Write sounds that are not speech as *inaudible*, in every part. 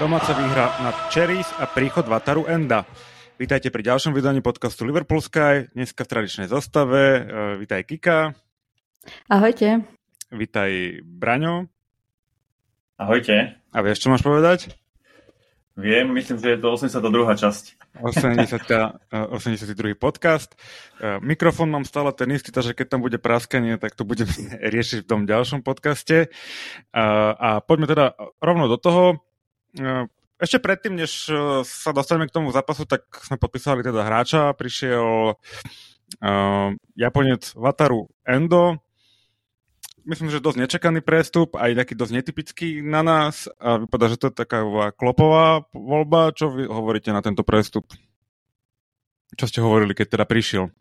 Domáca výhra nad Cherries a príchod Vataru Enda. Vítajte pri ďalšom vydaní podcastu Liverpool Sky, dneska v tradičnej zostave. E, vítaj Kika. Ahojte. Vítaj Braňo. Ahojte. A vieš, čo máš povedať? Viem, myslím, že je to 82. časť. 80, 82. podcast. E, mikrofón mám stále ten istý, takže keď tam bude praskanie, tak to budeme *laughs* riešiť v tom ďalšom podcaste. A, a poďme teda rovno do toho. E, ešte predtým, než e, sa dostaneme k tomu zápasu, tak sme podpísali teda hráča. Prišiel uh, Japonec Wataru Endo. Myslím, že dosť nečakaný prestup, aj taký dosť netypický na nás. A vypadá, že to je taká klopová voľba. Čo vy hovoríte na tento prestup? Čo ste hovorili, keď teda prišiel?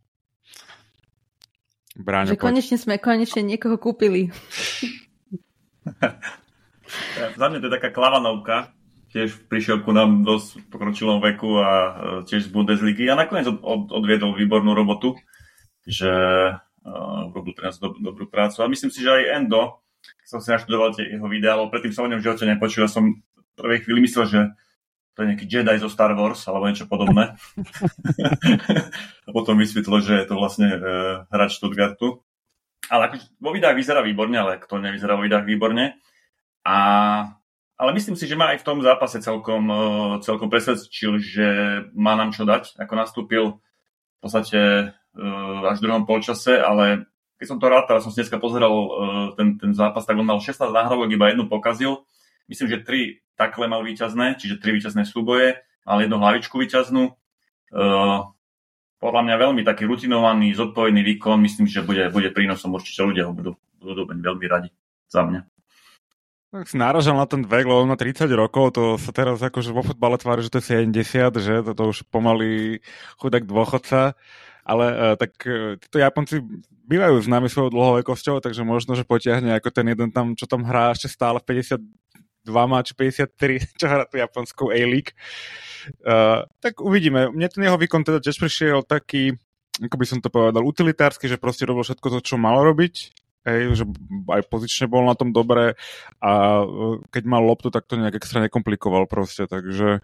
Bráňo, že konečne sme konečne niekoho kúpili. *laughs* Za mňa to je taká klavanovka, tiež prišiel ku nám dosť pokročilom veku a e, tiež z Bundesligy a nakoniec od, od, odviedol výbornú robotu, že uh, robil teraz do, dobrú prácu. A myslím si, že aj Endo, keď som si naštudoval tie jeho videá, ale predtým som o ňom v živote nepočul, ja som v prvej chvíli myslel, že to je nejaký Jedi zo Star Wars alebo niečo podobné. a *laughs* *laughs* potom vysvetlo, že je to vlastne uh, hráč Stuttgartu. Ale akože vo videách vyzerá výborne, ale kto nevyzerá vo videách výborne. A ale myslím si, že ma aj v tom zápase celkom, e, celkom presvedčil, že má nám čo dať, ako nastúpil v podstate e, až v druhom polčase, ale keď som to rád, som si dneska pozeral e, ten, ten zápas, tak on mal 16 nahrávok, iba jednu pokazil. Myslím, že tri takle mal výťazné, čiže tri výťazné súboje, mal jednu hlavičku výťaznú. Podľa mňa veľmi taký rutinovaný, zodpovedný výkon, myslím, že bude, bude prínosom, určite ľudia ho budú, budú veľmi radi za mňa. Tak si náražal na ten vek, lebo na 30 rokov, to sa teraz akože vo futbale tvári, že to je 70, že to už pomaly chudák dôchodca, ale uh, tak uh, títo Japonci bývajú známi svojou dlhovekosťou, takže možno, že potiahne ako ten jeden tam, čo tam hrá ešte stále v 52 má, či 53, čo hrá tú japonskú A-League. Uh, tak uvidíme. Mne ten jeho výkon teda tiež prišiel taký, ako by som to povedal, utilitársky, že proste robil všetko to, čo malo robiť hej, že aj pozične bol na tom dobre a e, keď mal loptu, tak to nejak extra nekomplikoval proste, takže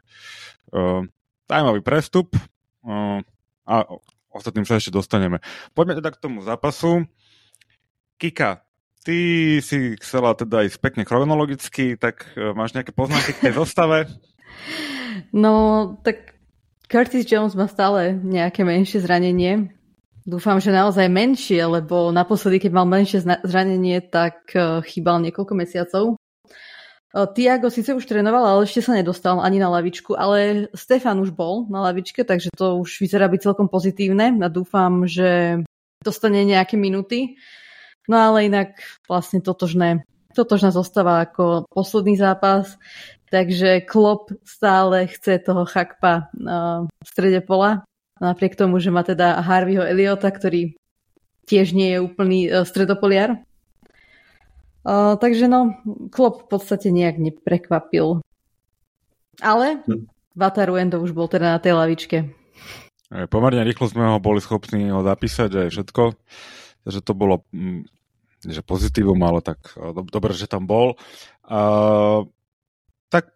uh, zaujímavý prestup uh, a ostatným sa ešte dostaneme. Poďme teda k tomu zápasu. Kika, ty si chcela teda ísť pekne chronologicky, tak uh, máš nejaké poznámky k tej *laughs* zostave? No, tak Curtis Jones má stále nejaké menšie zranenie, Dúfam, že naozaj menšie, lebo naposledy, keď mal menšie zranenie, tak e, chýbal niekoľko mesiacov. E, Tiago síce už trénoval, ale ešte sa nedostal ani na lavičku, ale Stefan už bol na lavičke, takže to už vyzerá byť celkom pozitívne a dúfam, že dostane nejaké minuty. No ale inak vlastne totožné, totožná zostáva ako posledný zápas, takže Klopp stále chce toho chakpa uh, v strede pola Napriek tomu, že má teda Harveyho Eliota, ktorý tiež nie je úplný uh, stredopoliar. Uh, takže no, Klopp v podstate nejak neprekvapil. Ale hm. Vataru Endo už bol teda na tej lavičke. Pomerne rýchlo sme ho boli schopní ho zapísať aj všetko. Takže to bolo mm, že pozitívum, ale tak do, dobre, že tam bol. Uh, tak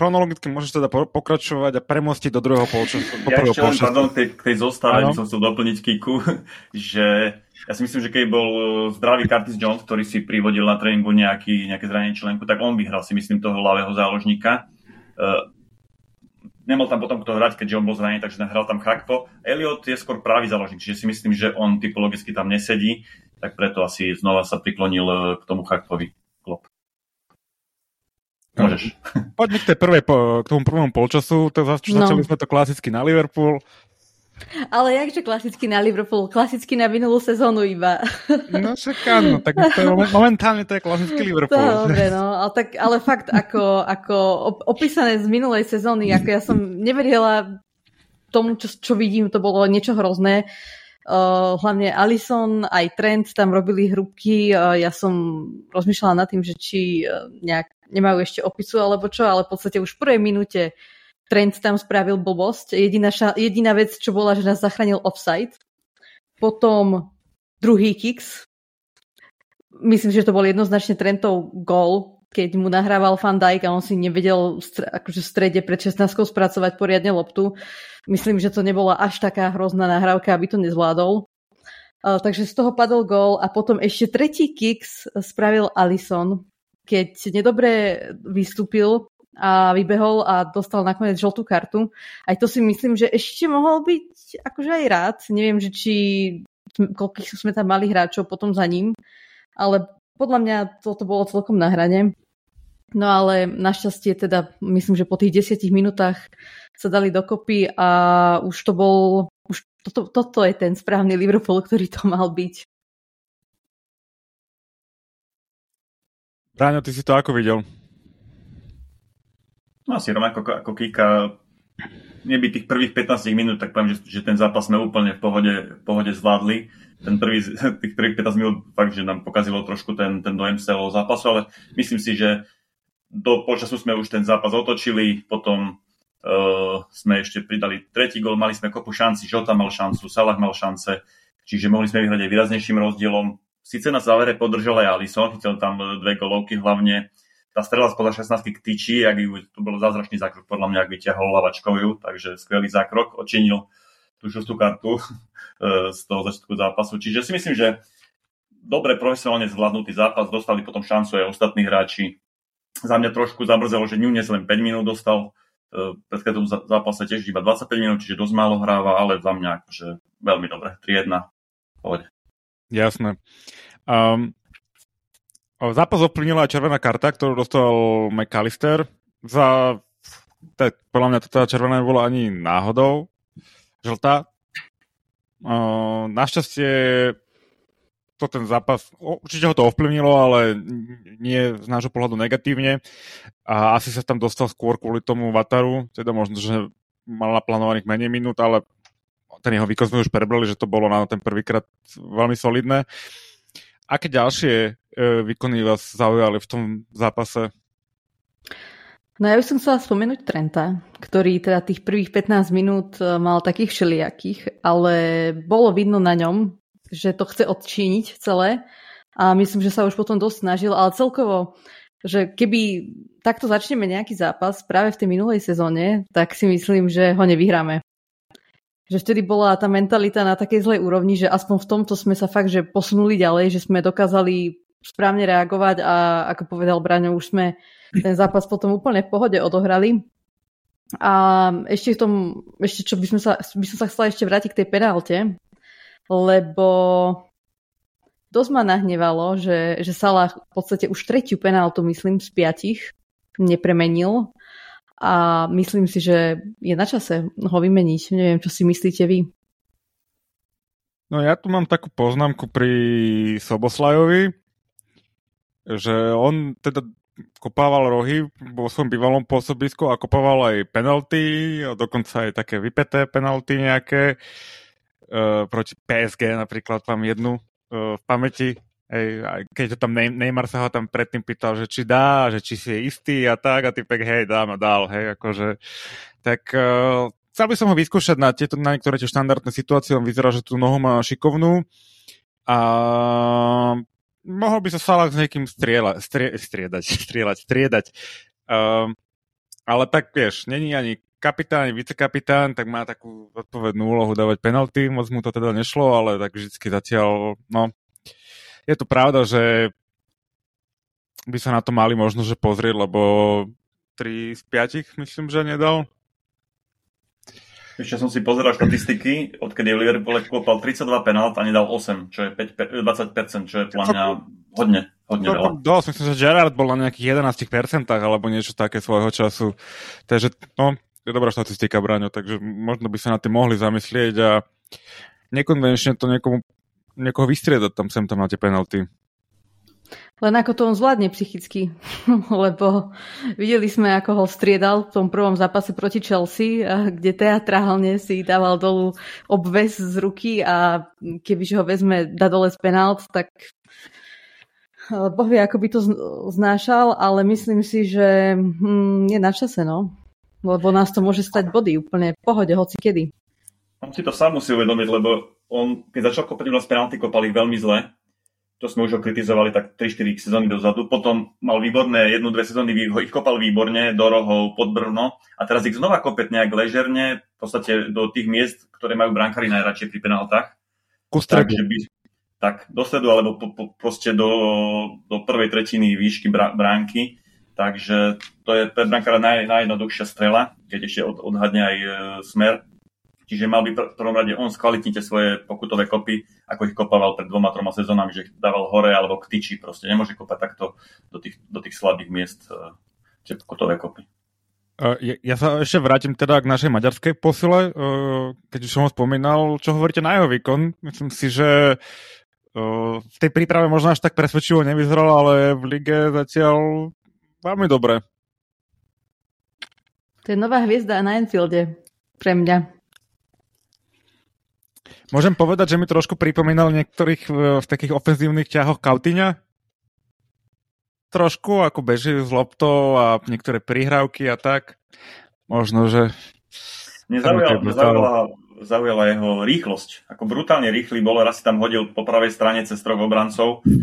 chronologicky môžeš teda pokračovať a premostiť do druhého polčasu. Ja ešte len, pardon, tej, tej zostave, som chcel doplniť Kiku, že ja si myslím, že keď bol e, zdravý Curtis Jones, ktorý si privodil na tréningu nejaký, nejaké zranenie členku, tak on vyhral si myslím toho ľavého záložníka. Uh, nemal tam potom kto hrať, keďže on bol zranený, takže hral tam Chakpo. Elliot je skôr pravý záložník, čiže si myslím, že on typologicky tam nesedí, tak preto asi znova sa priklonil e, k tomu Chakpovi. Môžeš. *laughs* Poďme k, tej prvej, k tomu prvom polčasu. To zač- no. Začali sme to klasicky na Liverpool. Ale jakže klasicky na Liverpool? Klasicky na minulú sezónu iba. *laughs* No však áno, tak to je, momentálne to je klasický Liverpool. To, dobre, no, ale, tak, ale fakt ako, ako opísané z minulej sezóny, ako ja som neverila tomu, čo, čo vidím, to bolo niečo hrozné. Uh, hlavne Alison aj Trent tam robili hrubky. Uh, ja som rozmýšľala nad tým, že či uh, nejak nemajú ešte opisu alebo čo, ale v podstate už v prvej minúte Trent tam spravil blbosť. Jediná, ša- jediná vec, čo bola, že nás zachránil offside. Potom druhý kicks. Myslím, že to bol jednoznačne Trentov gól. Keď mu nahrával Van Dijk a on si nevedel akože v strede pred 16 spracovať poriadne loptu. Myslím, že to nebola až taká hrozná nahrávka, aby to nezvládol. Uh, takže z toho padol gól a potom ešte tretí kicks spravil Alison, keď nedobre vystúpil a vybehol a dostal nakoniec žltú kartu. Aj to si myslím, že ešte mohol byť akože aj rád. Neviem, že či koľkých sme tam mali hráčov potom za ním, ale podľa mňa toto bolo celkom na hrane. No ale našťastie teda myslím, že po tých desiatich minútach sa dali dokopy a už to bol, už toto, toto je ten správny Liverpool, ktorý to mal byť. Bráňo, ty si to ako videl? No asi rovnako ako, ako Kika. Neby tých prvých 15 minút, tak poviem, že, že ten zápas sme úplne v pohode, v pohode zvládli ten prvý, *laughs* tých prvých 15 minút fakt, že nám pokazilo trošku ten, ten dojem celého zápasu, ale myslím si, že do počasu sme už ten zápas otočili, potom uh, sme ešte pridali tretí gol, mali sme kopu šanci, Žota mal šancu, Salah mal šance, čiže mohli sme vyhrať aj výraznejším rozdielom. Sice na závere podržal aj Alisson, chytil tam dve golovky hlavne, tá strela spoza 16 k tyči, ak ju, to bol zázračný zákrok, podľa mňa, ak vyťahol Lavačkoviu, takže skvelý zákrok, odčinil tú žltú kartu *laughs* e, z toho začiatku zápasu. Čiže si myslím, že dobre profesionálne zvládnutý zápas, dostali potom šancu aj ostatní hráči. Za mňa trošku zamrzelo, že Nunes len 5 minút dostal, e, predchádzajúcom zápase tiež iba 25 minút, čiže dosť málo hráva, ale za mňa akože veľmi dobre, 3-1, pohode. Jasné. Um, zápas ovplyvnila aj červená karta, ktorú dostal McAllister. Za, tak, podľa mňa to teda červená nebola ani náhodou žltá. Uh, našťastie to ten zápas, určite ho to ovplyvnilo, ale nie z nášho pohľadu negatívne. A asi sa tam dostal skôr kvôli tomu Vataru, teda možno, že mal naplánovaných menej minút, ale ten jeho výkon sme už prebrali, že to bolo na ten prvýkrát veľmi solidné. Aké ďalšie výkony vás zaujali v tom zápase? No ja by som chcela spomenúť Trenta, ktorý teda tých prvých 15 minút e, mal takých všelijakých, ale bolo vidno na ňom, že to chce odčíniť celé a myslím, že sa už potom dosť snažil, ale celkovo, že keby takto začneme nejaký zápas práve v tej minulej sezóne, tak si myslím, že ho nevyhráme. Že vtedy bola tá mentalita na takej zlej úrovni, že aspoň v tomto sme sa fakt, že posunuli ďalej, že sme dokázali správne reagovať a ako povedal Braňo, už sme ten zápas potom úplne v pohode odohrali. A ešte, v tom, ešte čo by, sme sa, by som sa chcela ešte vrátiť k tej penálte, lebo dosť ma nahnevalo, že, že Salah v podstate už tretiu penáltu, myslím, z piatich nepremenil a myslím si, že je na čase ho vymeniť. Neviem, čo si myslíte vy. No ja tu mám takú poznámku pri Soboslajovi, že on teda kopával rohy vo svojom bývalom pôsobisku a kopával aj penalty, a dokonca aj také vypeté penalty nejaké. Uh, proti PSG napríklad mám jednu uh, v pamäti. Hej, keď to tam Neymar sa ho tam predtým pýtal, že či dá, že či si je istý a tak a typek hej, dám a dal, hej, akože tak uh, chcel by som ho vyskúšať na, tieto, na niektoré tie štandardné situácie, on vyzerá, že tú nohu má šikovnú a mohol by sa Salah s niekým strieľa, strie, striedať, *laughs* strieľať, striedať. Um, ale tak vieš, není ani kapitán, ani vicekapitán, tak má takú odpovednú úlohu dávať penalty, moc mu to teda nešlo, ale tak vždycky zatiaľ, no, je to pravda, že by sa na to mali možno, že pozrieť, lebo 3 z 5 myslím, že nedal. Ešte som si pozeral štatistiky, odkedy Liverpool klopal 32 penalt a nedal 8, čo je 5, 20%, čo je podľa mňa hodne, hodne veľa. Dosť, myslím, že Gerard bol na nejakých 11% alebo niečo také svojho času. Takže, no, je dobrá štatistika, Braňo, takže možno by sa na tým mohli zamyslieť a nekonvenčne to niekomu, niekoho vystriedať tam sem tam na tie penalty. Len ako to on zvládne psychicky, *laughs* lebo videli sme, ako ho striedal v tom prvom zápase proti Chelsea, kde teatrálne si dával dolu obves z ruky a kebyže ho vezme, dá dole z penalt, tak eh, Boh vie, ako by to znášal, ale myslím si, že hm, je na čase, no. Lebo nás to môže stať body úplne v pohode, hoci kedy. On si to sám musí uvedomiť, lebo on, keď začal kopať u nás penalty, kopali veľmi zle to sme už ho kritizovali tak 3-4 sezóny dozadu. Potom mal výborné, jednu, dve sezóny ich kopal výborne do rohov pod Brno a teraz ich znova kopet nejak ležerne, v podstate do tých miest, ktoré majú brankári najradšej pri penáltach. Takže by, tak do stredu, alebo po, po, proste do, do prvej tretiny výšky bránky. Takže to je pre brankára naj, najjednoduchšia strela, keď ešte od, odhadne aj e, smer Čiže mal by v prvom rade on skvalitniť tie svoje pokutové kopy, ako ich kopával pred dvoma, troma sezónami, že ich dával hore alebo k tyči. Proste nemôže kopať takto do tých, do tých slabých miest uh, tie pokutové kopy. Uh, ja, sa ešte vrátim teda k našej maďarskej posile. Uh, keď už som ho spomínal, čo hovoríte na jeho výkon? Myslím si, že v tej príprave možno až tak presvedčivo nevyzeral, ale v lige zatiaľ veľmi dobre. To je nová hviezda na Enfielde pre mňa. Môžem povedať, že mi trošku pripomínal niektorých v, v takých ofenzívnych ťahoch Kautyňa? Trošku, ako beží s loptou a niektoré prihrávky a tak. Možno, že... Mne zaujala, jeho rýchlosť. Ako brutálne rýchly bol, raz si tam hodil po pravej strane cez troch obrancov, e,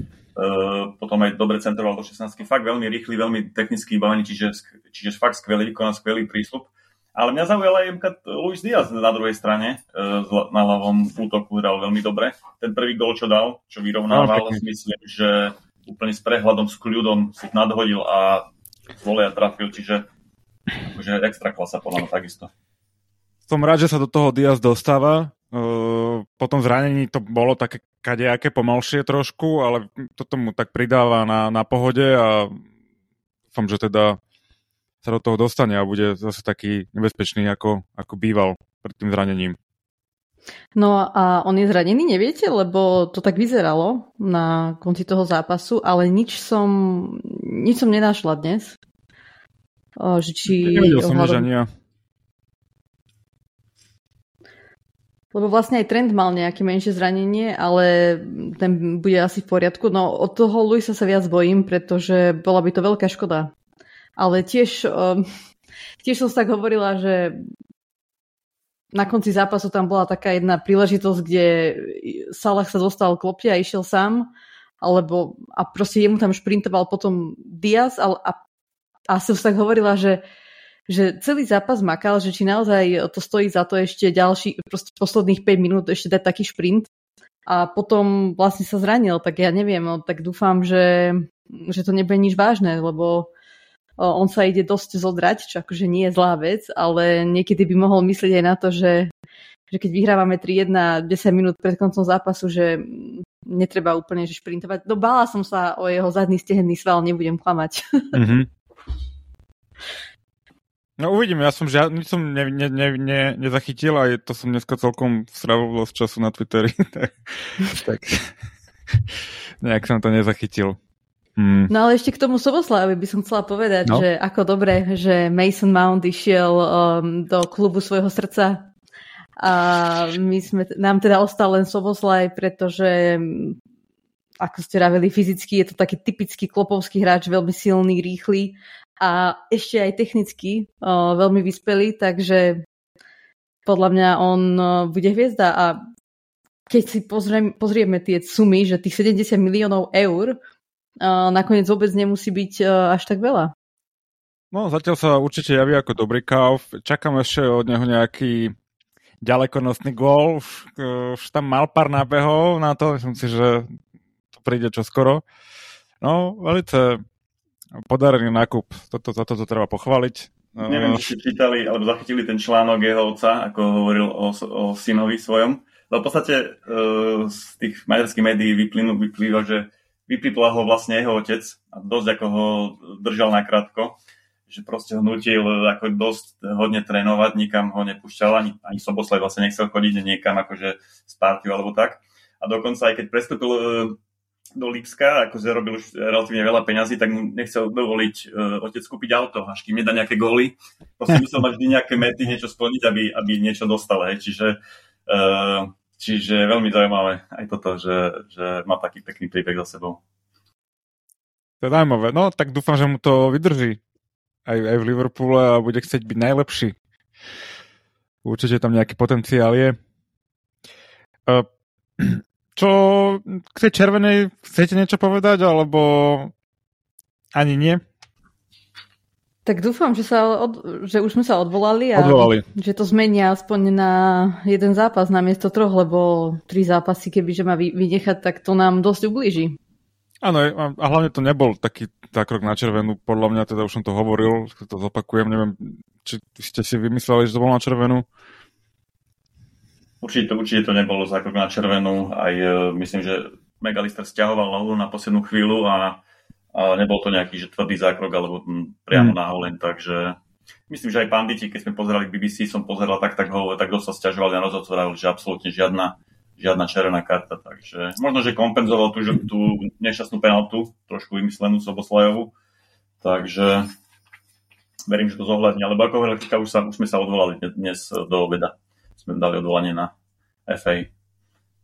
potom aj dobre centroval do 16. Fakt veľmi rýchly, veľmi technický bavený, čiže, čiže fakt skvelý výkon a skvelý prístup. Ale mňa zaujala aj Luis Diaz na druhej strane, e, na ľavom útoku hral veľmi dobre. Ten prvý gol, čo dal, čo vyrovnával, no, myslím, že úplne s prehľadom, s kľudom si nadhodil a z voleja trafil, čiže že extra klasa podľa mňa takisto. Som rád, že sa do toho Diaz dostáva. E, po tom zranení to bolo také kadejaké pomalšie trošku, ale toto mu tak pridáva na, na pohode a dúfam, že teda sa do toho dostane a bude zase taký nebezpečný, ako, ako býval pred tým zranením. No a on je zranený, neviete? Lebo to tak vyzeralo na konci toho zápasu, ale nič som, nič som nenašla dnes. Že či... Nevedel som ohľadom... nie. Lebo vlastne aj trend mal nejaké menšie zranenie, ale ten bude asi v poriadku. No od toho Luisa sa viac bojím, pretože bola by to veľká škoda ale tiež, um, tiež som tak hovorila, že na konci zápasu tam bola taká jedna príležitosť, kde Salah sa dostal k lopte a išiel sám, alebo a proste jemu tam šprintoval potom Diaz a, a, a som tak hovorila, že že celý zápas makal, že či naozaj to stojí za to ešte ďalší, proste posledných 5 minút ešte dať taký šprint. A potom vlastne sa zranil, tak ja neviem, no, tak dúfam, že, že to nebude nič vážne, lebo on sa ide dosť zodrať, čo akože nie je zlá vec, ale niekedy by mohol myslieť aj na to, že, že keď vyhrávame 3-1 10 minút pred koncom zápasu, že netreba úplne že šprintovať. No bála som sa o jeho zadný stehenný sval, nebudem klamať. Mm-hmm. *laughs* No uvidím, ja som žiadny som ne, ne, ne, ne, nezachytil a to som dneska celkom stravil dosť času na Twitteri, *laughs* tak, tak *laughs* nejak som to nezachytil. Mm. No ale ešte k tomu Soboslavovi by som chcela povedať, no. že ako dobre, že Mason Mount išiel um, do klubu svojho srdca a my sme, nám teda ostal len Soboslaj, pretože mm, ako ste raveli, fyzicky je to taký typický klopovský hráč, veľmi silný, rýchly a ešte aj technicky uh, veľmi vyspelý, takže podľa mňa on uh, bude hviezda a keď si pozrieme, pozrieme tie sumy, že tých 70 miliónov eur nakoniec vôbec nemusí byť e, až tak veľa. No, zatiaľ sa určite javí ako dobrý kauf. Čakám ešte od neho nejaký ďalekonosný gól. Už, e, už tam mal pár nábehov na to. Myslím si, že to príde čoskoro. No, velice podarený nákup. Toto, toto to treba pochváliť. No, Neviem, či ste čítali alebo zachytili ten článok jeho otca, ako hovoril o, o synovi svojom. Lebo v podstate z tých maďarských médií vyplynú, vyplýva, že vypipla ho vlastne jeho otec a dosť ako ho držal nakrátko, že proste ho nutil ako dosť hodne trénovať, nikam ho nepúšťal, ani, ani Soboslaj vlastne nechcel chodiť niekam akože z partiu alebo tak. A dokonca aj keď prestúpil e, do Lipska, akože robil už relatívne veľa peňazí, tak mu nechcel dovoliť uh, otec kúpiť auto, až kým nedá nejaké góly. Proste musel mať vždy nejaké mety, niečo splniť, aby, aby niečo dostal. Hej. Čiže uh, Čiže veľmi zaujímavé aj toto, že, že má taký pekný príbeh za sebou. To je zaujímavé. No, tak dúfam, že mu to vydrží aj, aj v Liverpoole a bude chcieť byť najlepší. Určite tam nejaký potenciál je. Uh, *clears throat* čo k tej červenej chcete niečo povedať, alebo ani nie? Tak dúfam, že, sa od, že už sme sa odvolali a odvolali. že to zmenia aspoň na jeden zápas namiesto troch, lebo tri zápasy, kebyže má vynechať, tak to nám dosť ublíži. Áno, a hlavne to nebol taký zákrok na červenú, podľa mňa, teda už som to hovoril, to zopakujem, neviem, či ste si vymysleli, že to bolo na červenú. Určite, určite to nebolo zákrok na červenú, aj e, myslím, že Megalister stiahoval nohu na poslednú chvíľu a a nebol to nejaký že tvrdý zákrok alebo priamo mm. na holen, takže myslím, že aj panditi, keď sme pozerali BBC, som pozeral tak, tak ho tak dosť sa stiažovali na rozhodcov, že absolútne žiadna, žiadna červená karta, takže možno, že kompenzoval tú, tú nešťastnú penaltu, trošku vymyslenú Soboslajovu, takže verím, že to zohľadní, alebo ako hovoril už, sa, už sme sa odvolali dnes do obeda, sme dali odvolanie na FA,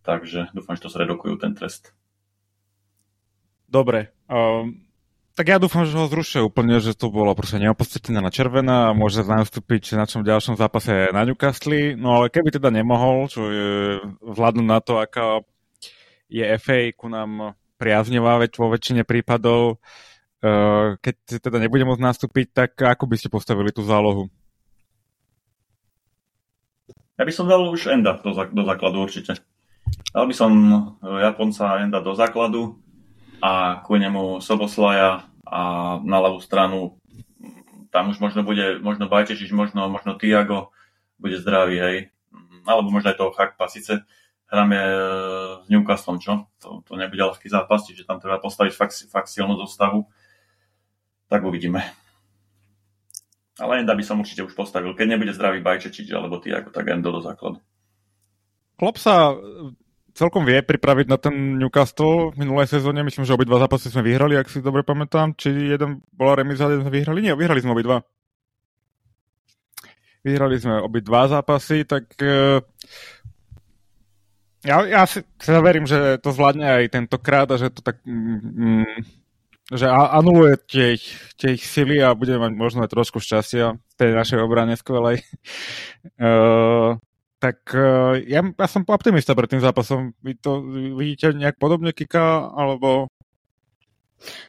takže dúfam, že to zredukujú ten trest. Dobre. Um, tak ja dúfam, že ho zrušia úplne, že to bolo proste neopodstatnená na červená a môže nastúpiť na čom ďalšom zápase na Newcastle. No ale keby teda nemohol, čo je vzhľadom na to, aká je FA ku nám priaznivá veď vo väčšine prípadov, uh, keď teda nebude môcť nastúpiť, tak ako by ste postavili tú zálohu? Ja by som dal už Enda do, do základu určite. Dal by som Japonca Enda do základu, a ku nemu Soboslaja a na ľavú stranu tam už možno bude, možno Bajtečič, možno, možno Tiago bude zdravý, hej. Alebo možno aj toho Chakpa. Sice hráme e, s Newcastlom, čo? To, to nebude ľahký zápas, čiže tam treba postaviť fakt, fakt silnú zostavu. Tak uvidíme. Ale Enda by som určite už postavil. Keď nebude zdravý Bajčečič alebo Tiago, tak Endo do základu. Klop sa celkom vie pripraviť na ten Newcastle v minulej sezóne. Myslím, že obidva zápasy sme vyhrali, ak si dobre pamätám. Či jeden bola remiza, jeden sme vyhrali? Nie, vyhrali sme obidva. Vyhrali sme obidva zápasy, tak uh, ja, ja si teda verím, že to zvládne aj tentokrát a že to tak mm, že anuluje tie ich, tie ich sily a budeme mať možno aj trošku šťastia v tej našej obrane skvelej. Uh, tak uh, ja, ja som optimista pred tým zápasom. Vy to vidíte nejak podobne, Kika, alebo...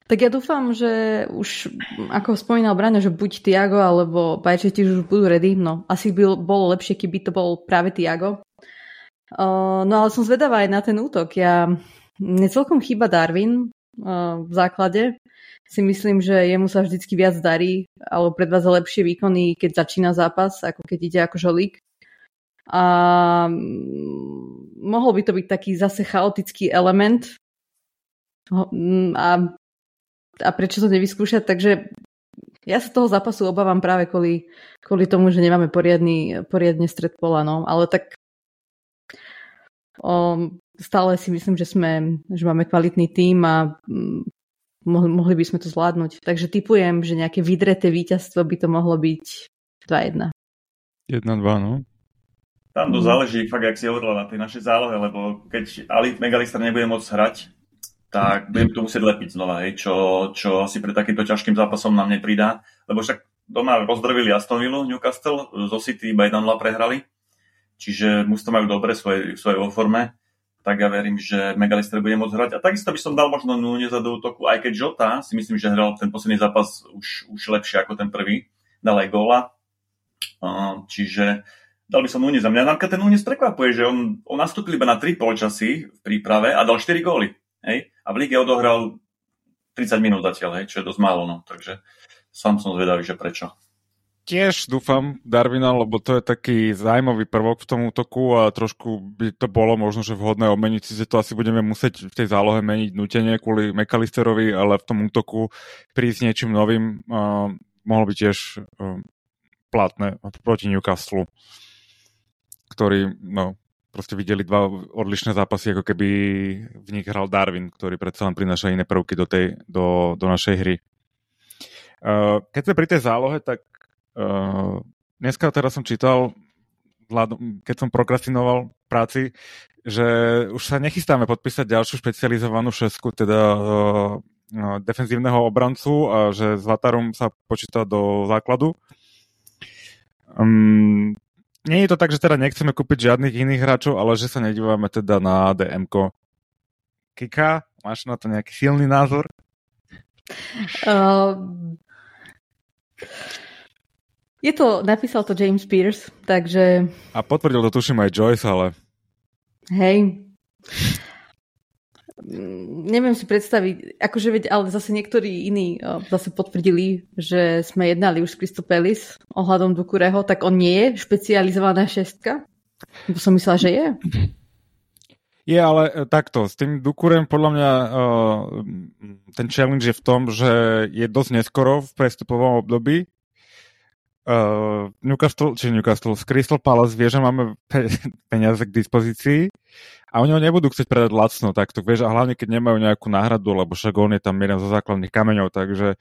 Tak ja dúfam, že už, ako spomínal Braňo, že buď Tiago alebo Bajčeti už budú ready. No, asi by bolo lepšie, keby to bol práve Tiago. Uh, no ale som zvedavá aj na ten útok. Ja, mne celkom chýba Darwin uh, v základe. Si myslím, že jemu sa vždycky viac darí, alebo predvádza lepšie výkony, keď začína zápas, ako keď ide ako žolík. A mm, mohol by to byť taký zase chaotický element. Mm, a, a prečo to nevyskúšať? Takže ja sa toho zápasu obávam práve kvôli, kvôli tomu, že nemáme poriadny, poriadne stred pola. No. Ale tak o, stále si myslím, že, sme, že máme kvalitný tím a mohli, mohli by sme to zvládnuť. Takže typujem, že nejaké vydreté víťazstvo by to mohlo byť 2-1. 1-2, no. Tam to mhm. záleží, fakt, jak si hovorila na tej našej zálohe, lebo keď Ali Megalister nebude môcť hrať, tak budem to musieť lepiť znova, hej, čo, čo asi pre takýmto ťažkým zápasom nám nepridá, lebo však doma rozdrvili Aston Villa, Newcastle, zo City iba 1 prehrali, čiže to majú dobre svoje, svoje vo forme, tak ja verím, že Megalister bude môcť hrať. A takisto by som dal možno Nuneza do útoku, aj keď Jota si myslím, že hral ten posledný zápas už, už lepšie ako ten prvý, dal aj góla, čiže dal by som Núñez. A mňa nám ten Núñez prekvapuje, že on, on nastúpil iba na 3 polčasy v príprave a dal 4 góly. Hej? A v lige odohral 30 minút zatiaľ, hej? čo je dosť málo. No. Takže sám som zvedavý, že prečo. Tiež dúfam Darwina, lebo to je taký zaujímavý prvok v tom útoku a trošku by to bolo možno, že vhodné omeniť si, že to asi budeme musieť v tej zálohe meniť nutenie kvôli McAllisterovi, ale v tom útoku prísť niečím novým uh, mohlo by tiež uh, platné proti Newcastle ktorí no, proste videli dva odlišné zápasy, ako keby v nich hral Darwin, ktorý predsa len prináša iné prvky do, tej, do, do našej hry. Uh, keď sme pri tej zálohe, tak uh, dneska teraz som čítal, keď som prokrastinoval práci, že už sa nechystáme podpísať ďalšiu špecializovanú šesku, teda uh, defenzívneho obrancu a že s sa počíta do základu. Um, nie je to tak, že teda nechceme kúpiť žiadnych iných hráčov, ale že sa nedívame teda na dm Kika, máš na to nejaký silný názor? Uh, je to, napísal to James Pierce, takže... A potvrdil to tuším aj Joyce, ale... Hej. Neviem si predstaviť, akože veď, ale zase niektorí iní zase potvrdili, že sme jednali už s Christopelis ohľadom Dukureho, tak on nie je špecializovaná šestka? Bo som myslela, že je. *clears throat* Je, ale e, takto, s tým Dukurem podľa mňa uh, ten challenge je v tom, že je dosť neskoro v prestupovom období. Uh, Newcastle, či Newcastle, z Crystal Palace vie, že máme pe- *laughs* peniaze k dispozícii a oni ho nebudú chcieť predať lacno, tak to vieš, a hlavne keď nemajú nejakú náhradu, lebo však on je tam jeden zo základných kameňov, takže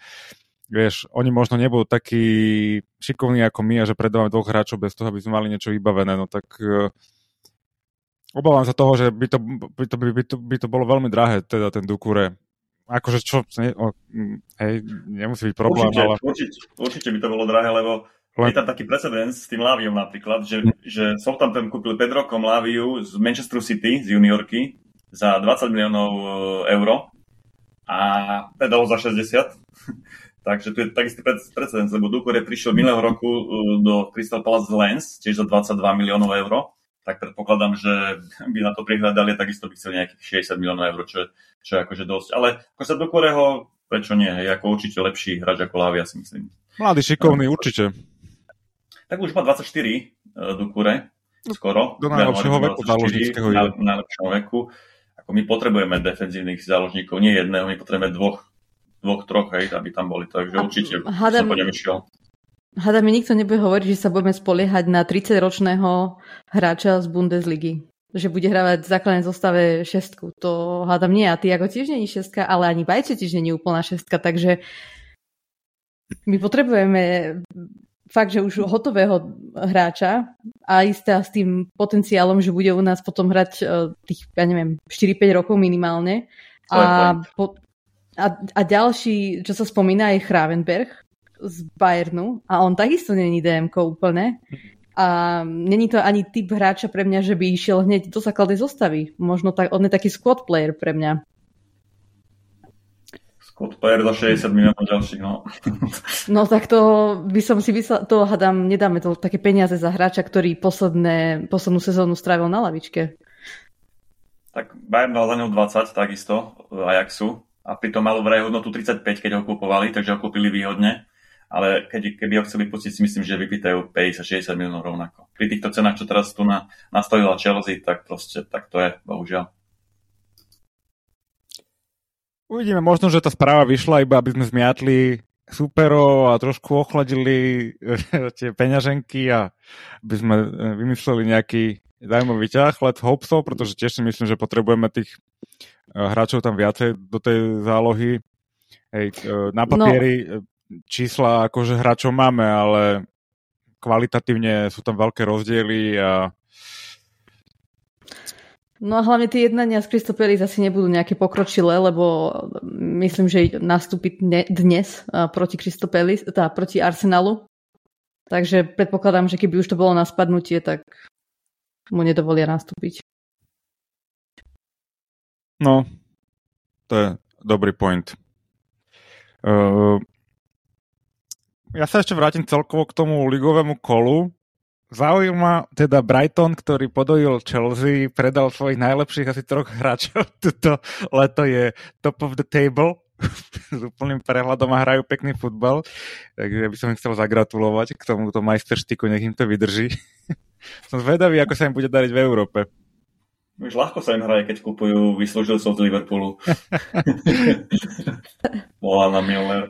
vieš, oni možno nebudú takí šikovní ako my a že predávame dvoch hráčov bez toho, aby sme mali niečo vybavené, no tak uh, Obávam sa toho, že by to, by to, by to, by to bolo veľmi drahé, teda ten Dukure. Akože čo, ne, o, hej, nemusí byť problém, určite, ale... Určite, určite by to bolo drahé, lebo len... je tam taký precedens s tým Láviom napríklad, že, hm. že ten kúpil pred rokom Láviu z Manchester City, z juniorky, za 20 miliónov e, eur a predalo za 60. *laughs* Takže tu je takistý precedens, lebo Dukure prišiel minulého roku e, do Crystal Palace Lens, tiež za 22 miliónov eur tak predpokladám, že by na to prihľadali, takisto by chceli nejakých 60 miliónov eur, čo je, čo je akože dosť. Ale ako sa do Koreho, prečo nie? Je ako určite lepší hráč ako Lávia, si myslím. Mladý, šikovný, určite. Tak už má 24 do Kure, skoro. Do najlepšieho veku záložníckého na, najlepšieho veku. Ako my potrebujeme defenzívnych záložníkov, nie jedného, my potrebujeme dvoch, dvoch, troch, hej, aby tam boli. Takže určite hádam, som po. Hada mi nikto nebude hovoriť, že sa budeme spoliehať na 30-ročného hráča z Bundesligy. Že bude hravať v základnej zostave šestku. To hádam nie. A ty ako tiež není šestka, ale ani Bajče tiež není úplná šestka. Takže my potrebujeme fakt, že už hotového hráča a isté s tým potenciálom, že bude u nás potom hrať e, tých, ja neviem, 4-5 rokov minimálne. A, po, a, a ďalší, čo sa spomína, je Chravenberg, z Bayernu a on takisto není DMK úplne. A není to ani typ hráča pre mňa, že by išiel hneď do základnej zostavy. Možno tak, on je taký squad player pre mňa. Squad player za 60 miliónov ďalších, no. no tak to by som si myslel, to hadám, nedáme to také peniaze za hráča, ktorý posledné, poslednú sezónu strávil na lavičke. Tak Bayern dal za ňou 20 takisto Ajaxu a pritom mal vraj hodnotu 35, keď ho kupovali, takže ho kúpili výhodne ale keď, keby ho chceli pustiť, si myslím, že vypýtajú 50-60 miliónov rovnako. Pri týchto cenách, čo teraz tu na, nastavila Chelsea, tak proste tak to je, bohužiaľ. Uvidíme, možno, že tá správa vyšla iba, aby sme zmiatli superov a trošku ochladili *laughs* tie peňaženky a aby sme eh, vymysleli nejaký zaujímavý ťah, let hope so, pretože tiež si myslím, že potrebujeme tých eh, hráčov tam viacej do tej zálohy. Hej, eh, na papieri no čísla akože hráčov máme, ale kvalitatívne sú tam veľké rozdiely a No a hlavne tie jednania s Kristopelis asi nebudú nejaké pokročilé, lebo myslím, že nastúpi dnes proti Kristopelis, teda proti Arsenalu. Takže predpokladám, že keby už to bolo na spadnutie, tak mu nedovolia nastúpiť. No, to je dobrý point. Uh, ja sa ešte vrátim celkovo k tomu ligovému kolu. Zaujíma teda Brighton, ktorý podojil Chelsea, predal svojich najlepších asi troch hráčov. *laughs* Tuto leto je top of the table *laughs* s úplným prehľadom a hrajú pekný futbal. Takže ja by som im chcel zagratulovať k tomuto majsterštyku, nech im to vydrží. *laughs* som zvedavý, ako sa im bude dariť v Európe. Už ľahko sa im hraje, keď kupujú vyslúžilcov z Liverpoolu. Volá na Miller.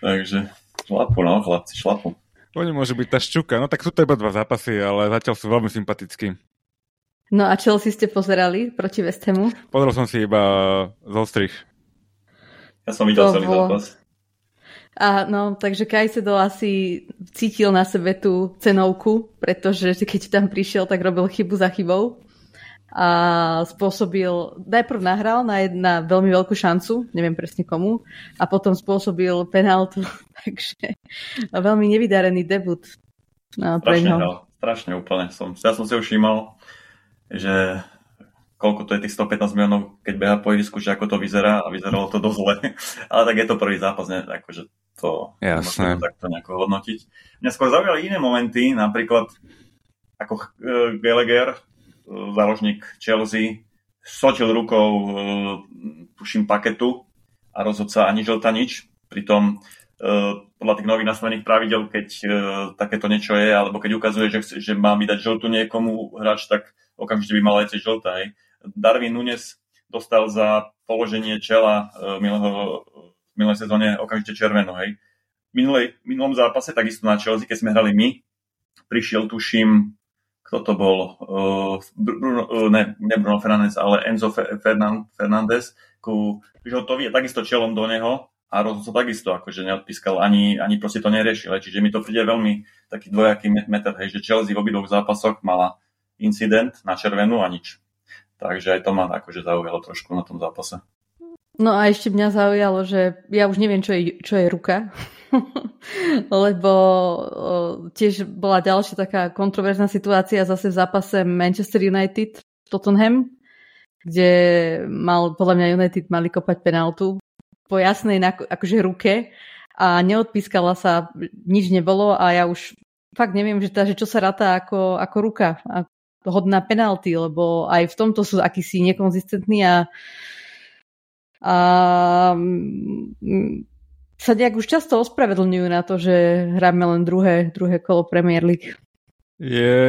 Takže Šlapu, no, chlapci, šlapu. Oni môžu byť tá šťuka. No tak sú to iba dva zápasy, ale zatiaľ sú veľmi sympatickí. No a Chelsea ste pozerali proti West Hamu? Pozrel som si iba z ostrých. Ja som videl to celý bolo... zápas. A no, takže Kajsedo asi cítil na sebe tú cenovku, pretože keď tam prišiel, tak robil chybu za chybou a spôsobil, najprv nahral na jedna veľmi veľkú šancu, neviem presne komu, a potom spôsobil penáltu, *laughs* takže veľmi nevydarený debut. No, strašne, hral, strašne úplne. Som, ja som si už všímal, že koľko to je tých 115 miliónov, keď beha po ihrisku, že ako to vyzerá a vyzeralo to dosť zle. *laughs* Ale tak je to prvý zápas, ne, akože to Jasné. to takto nejako hodnotiť. Mňa skôr zaujali iné momenty, napríklad ako Gallagher, záložník Chelsea, sočil rukou, e, tuším, paketu a rozhodca ani žlta nič. Pritom podľa tých nových nastavených pravidel, keď takéto niečo je, alebo keď ukazuje, že, že má mi dať žltu niekomu hráč, tak okamžite by mal aj žltá. Hej. Darwin Nunes dostal za položenie čela milého v minulej sezóne okamžite červenú, hej. Minulej, minulom zápase, takisto na Chelsea, keď sme hrali my, prišiel, tuším, kto to bol, uh, Bruno, uh, ne, ne Bruno Fernández, ale Enzo Fernández, ku, prišiel to vie takisto čelom do neho a rozhodol takisto, akože neodpískal, ani, ani proste to neriešil. Čiže mi to príde veľmi taký dvojaký meter, hej, že Chelsea v obidvoch zápasoch mala incident na červenú a nič. Takže aj to ma akože zaujalo trošku na tom zápase. No a ešte mňa zaujalo, že ja už neviem, čo je, čo je ruka, *laughs* lebo tiež bola ďalšia taká kontroverzná situácia zase v zápase Manchester United Tottenham, kde mal, podľa mňa United mali kopať penaltu po jasnej akože ruke a neodpískala sa, nič nebolo a ja už fakt neviem, že, tá, že čo sa ráta ako, ako ruka, hodná penalty, lebo aj v tomto sú akýsi nekonzistentní a a mm, sa nejak už často ospravedlňujú na to, že hráme len druhé, druhé kolo Premier League. Je,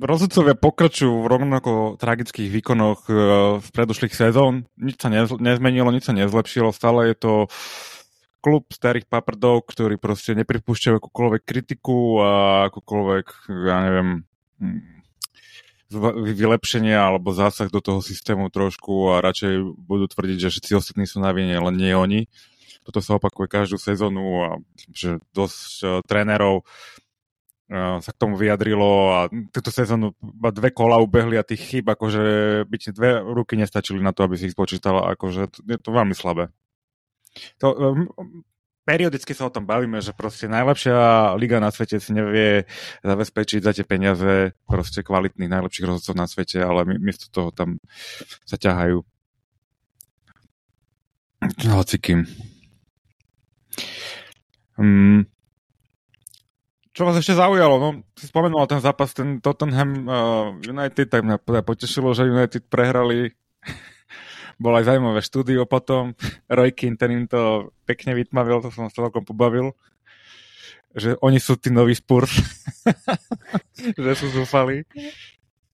rozhodcovia pokračujú v rovnako tragických výkonoch e, v predošlých sezón. Nič sa nezmenilo, nič sa nezlepšilo. Stále je to klub starých paprdov, ktorí proste nepripúšťajú akúkoľvek kritiku a akúkoľvek, ja neviem, vylepšenia alebo zásah do toho systému trošku a radšej budú tvrdiť, že všetci ostatní sú na vine, len nie oni. Toto sa opakuje každú sezónu a že dosť uh, trénerov uh, sa k tomu vyjadrilo a túto sezónu iba dve kola ubehli a tých chyb, akože by ti dve ruky nestačili na to, aby si ich spočítala, akože je to veľmi slabé. To, um, periodicky sa o tom bavíme, že proste najlepšia liga na svete si nevie zabezpečiť za tie peniaze proste kvalitných najlepších rozhodcov na svete, ale my, miesto toho tam sa ťahajú. Hocikým. Hmm. Čo vás ešte zaujalo? No, si spomenul ten zápas, ten Tottenham uh, United, tak mňa potešilo, že United prehrali bol aj zaujímavé štúdio potom. Rojkin, ten im to pekne vytmavil, to som sa celkom pobavil. Že oni sú tí noví Spurs. *laughs* že sú zúfali.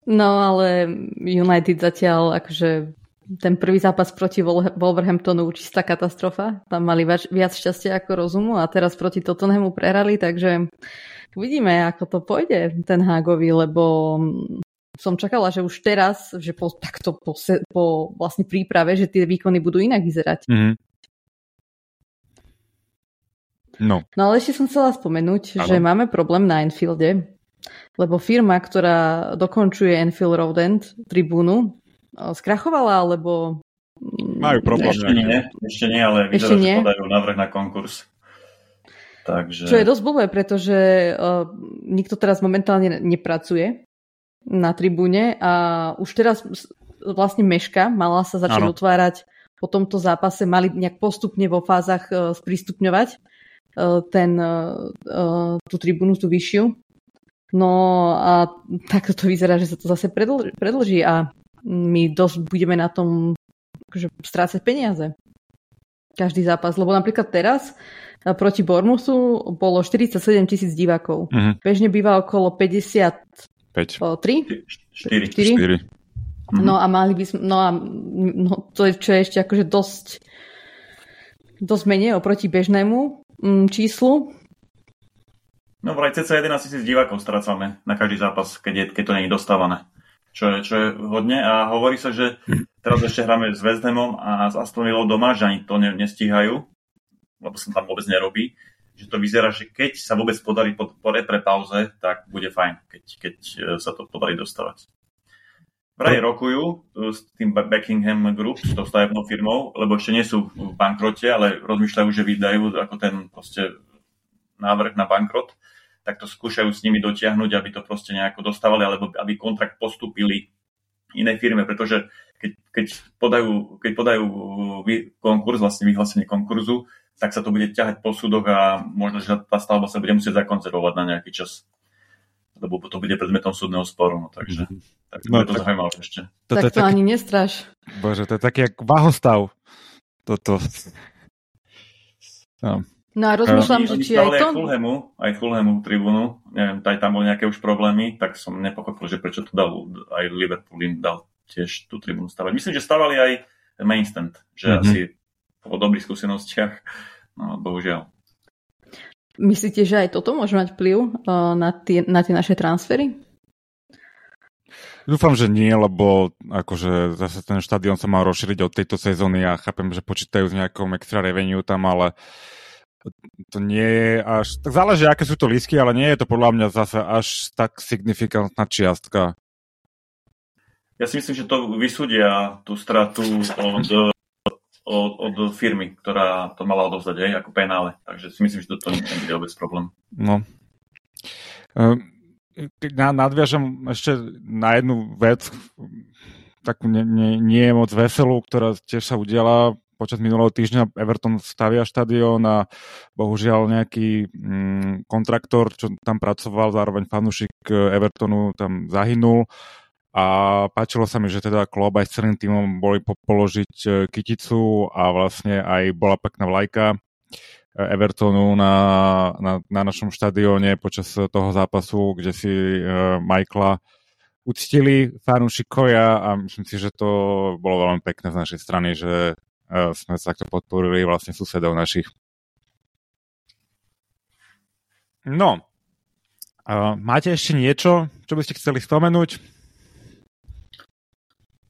No ale United zatiaľ akože ten prvý zápas proti Wolverhamptonu čistá katastrofa. Tam mali viac, šťastia ako rozumu a teraz proti Tottenhamu prehrali, takže uvidíme, ako to pôjde ten Hágovi, lebo som čakala, že už teraz, že po takto po, po vlastne príprave, že tie výkony budú inak vyzerať. Mm-hmm. No. no ale ešte som chcela spomenúť, ano. že máme problém na Enfielde, lebo firma, ktorá dokončuje Enfield Road End tribúnu, skrachovala, alebo... Majú problém. Ešte nie, ešte nie, ale vyzerá, ešte nie. že podajú návrh na konkurs. Takže... Čo je dosť blbé, pretože uh, nikto teraz momentálne nepracuje na tribúne a už teraz vlastne meška, mala sa začať ano. otvárať po tomto zápase, mali nejak postupne vo fázach uh, sprístupňovať uh, ten, uh, tú tribúnu, tú vyššiu. No a takto to vyzerá, že sa to zase predlží, predlží a my dosť budeme na tom akože, strácať peniaze. Každý zápas. Lebo napríklad teraz proti Bormusu bolo 47 tisíc divákov. Uh-huh. Bežne býva okolo 50 5. O, 3? 4. 4. 4. No a mali by sme, no a no, to je, čo je ešte akože dosť dosť menej oproti bežnému mm, číslu. No vraj cca 11 tisíc divákov strácame na každý zápas, keď, je, keď to nie je dostávané. Čo je, čo je hodne a hovorí sa, že teraz ešte hráme s West Hamom a s Aston Villou doma, že ani to ne, nestíhajú, lebo sa tam vôbec nerobí že to vyzerá, že keď sa vôbec podarí po, po repre pauze, tak bude fajn, keď, keď e, sa to podarí dostavať. Vraj rokujú e, s tým Beckingham Group, s tou stavebnou firmou, lebo ešte nie sú v bankrote, ale rozmýšľajú, že vydajú ako ten proste návrh na bankrot, tak to skúšajú s nimi dotiahnuť, aby to proste nejako dostávali, alebo aby kontrakt postupili inej firme, pretože keď, keď, podajú, keď podajú konkurs, vlastne vyhlásenie konkurzu, tak sa to bude ťahať po súdoch a možno, že tá stavba sa bude musieť zakonzervovať na nejaký čas. Lebo to bude predmetom súdneho sporu, no, takže mm. tak to no, to zaujímavé ešte. To, tak to, to taký, ani nestraž. Bože, to je taký jak vahostav. Toto. No. No a rozmýšľam, uh, že či aj to... Aj Fulhamu, aj Fulhamu tribúnu, neviem, aj tam boli nejaké už problémy, tak som nepochopil, že prečo to dal, aj Liverpool im dal tiež tú tribúnu stavať. Myslím, že stavali aj main stand, že mm-hmm. asi po dobrých skúsenostiach, no bohužiaľ. Myslíte, že aj toto môže mať vplyv uh, na, tie, na tie naše transfery? Dúfam, že nie, lebo akože zase ten štadión sa má rozšíriť od tejto sezóny a chápem, že počítajú s nejakou extra revenue tam, ale to nie je až... Tak záleží, aké sú to lístky, ale nie je to podľa mňa zase až tak signifikantná čiastka. Ja si myslím, že to vysúdia tú stratu od, od, od firmy, ktorá to mala odovzdať aj ako penále. Takže si myslím, že toto je vôbec problém. No. Ehm, keď nadviažem ešte na jednu vec, takú nie, nie, nie moc veselú, ktorá tiež sa udiala počas minulého týždňa Everton stavia štadión a bohužiaľ nejaký mm, kontraktor, čo tam pracoval, zároveň fanúšik Evertonu tam zahynul a páčilo sa mi, že teda klub aj s celým týmom boli položiť e, kyticu a vlastne aj bola pekná vlajka e, Evertonu na, na, na našom štadióne počas toho zápasu, kde si uh, Michaela uctili fanúšikovia a myslím si, že to bolo veľmi pekné z našej strany, že sme sa takto podporili vlastne susedov našich. No, máte ešte niečo, čo by ste chceli spomenúť?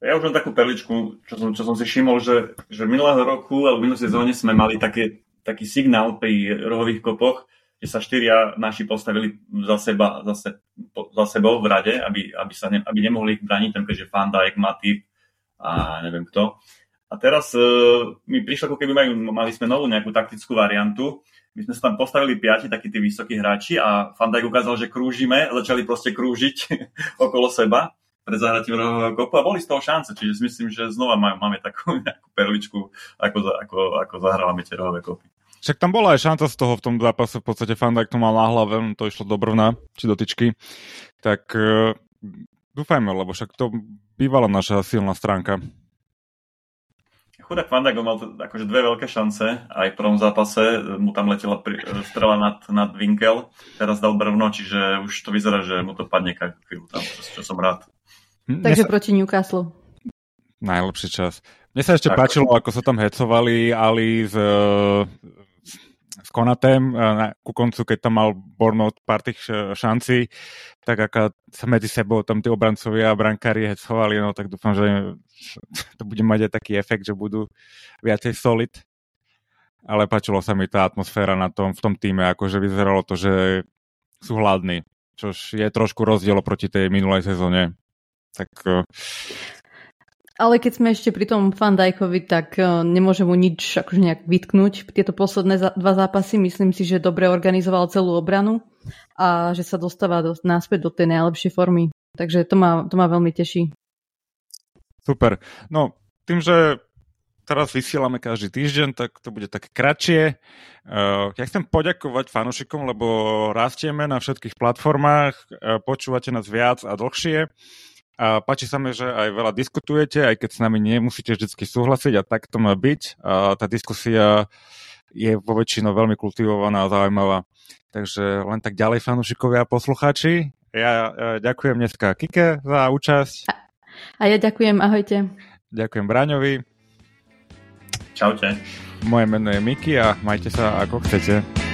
Ja už len takú perličku, čo som, čo som si všimol, že, že minulého roku alebo minulé sezóne sme mali také, taký signál pri rohových kopoch, že sa štyria naši postavili za seba, za, se, za sebou v rade, aby, aby, sa ne, aby nemohli ich braniť, tam keďže Fanda, Matip a neviem kto. A teraz uh, mi prišlo, ako keby majú, mali sme novú nejakú taktickú variantu. My sme sa tam postavili piati, takí tí vysokí hráči a Fandaj ukázal, že krúžime, začali proste krúžiť *laughs* okolo seba pred zahratím rohového kopu a boli z toho šance, čiže si myslím, že znova máme takú *laughs* nejakú perličku, ako, ako, ako zahrávame tie rohové kopy. Však tam bola aj šanca z toho v tom zápase, v podstate Fandaj to mal na hlave, to išlo do brvna, či do tyčky, tak uh, dúfajme, lebo však to bývala naša silná stránka chudák Van mal akože dve veľké šance. Aj v prvom zápase mu tam letela pri, strela nad, nad Winkel, teraz dal brvno, čiže už to vyzerá, že mu to padne chvíľu tam, čo som rád. Takže sa... proti Newcastle. Najlepší čas. Mne sa ešte tak. páčilo, ako sa tam hecovali Ali z, s Konatem ku koncu, keď tam mal Bournemouth pár tých šancí, tak aká sa medzi sebou tam tí obrancovia a brankári hecovali, no tak dúfam, že *laughs* to bude mať aj taký efekt, že budú viacej solid. Ale páčilo sa mi tá atmosféra na tom, v tom týme, akože vyzeralo to, že sú hladní, čož je trošku rozdiel proti tej minulej sezóne. Tak ale keď sme ešte pri tom Fandajkovi, tak uh, nemôžem mu nič akože nejak vytknúť. Tieto posledné dva zápasy myslím si, že dobre organizoval celú obranu a že sa dostáva do, náspäť do tej najlepšej formy. Takže to ma, to ma veľmi teší. Super. No, tým, že teraz vysielame každý týždeň, tak to bude také kratšie. Uh, ja chcem poďakovať fanúšikom, lebo rastieme na všetkých platformách, uh, počúvate nás viac a dlhšie. A páči sa mi, že aj veľa diskutujete, aj keď s nami nemusíte vždy súhlasiť a tak to má byť. A tá diskusia je vo väčšinou veľmi kultivovaná a zaujímavá. Takže len tak ďalej, fanúšikovia a poslucháči. Ja ďakujem dneska Kike za účasť. A, ja ďakujem, ahojte. Ďakujem Braňovi. Čaute. Moje meno je Miki a majte sa ako chcete.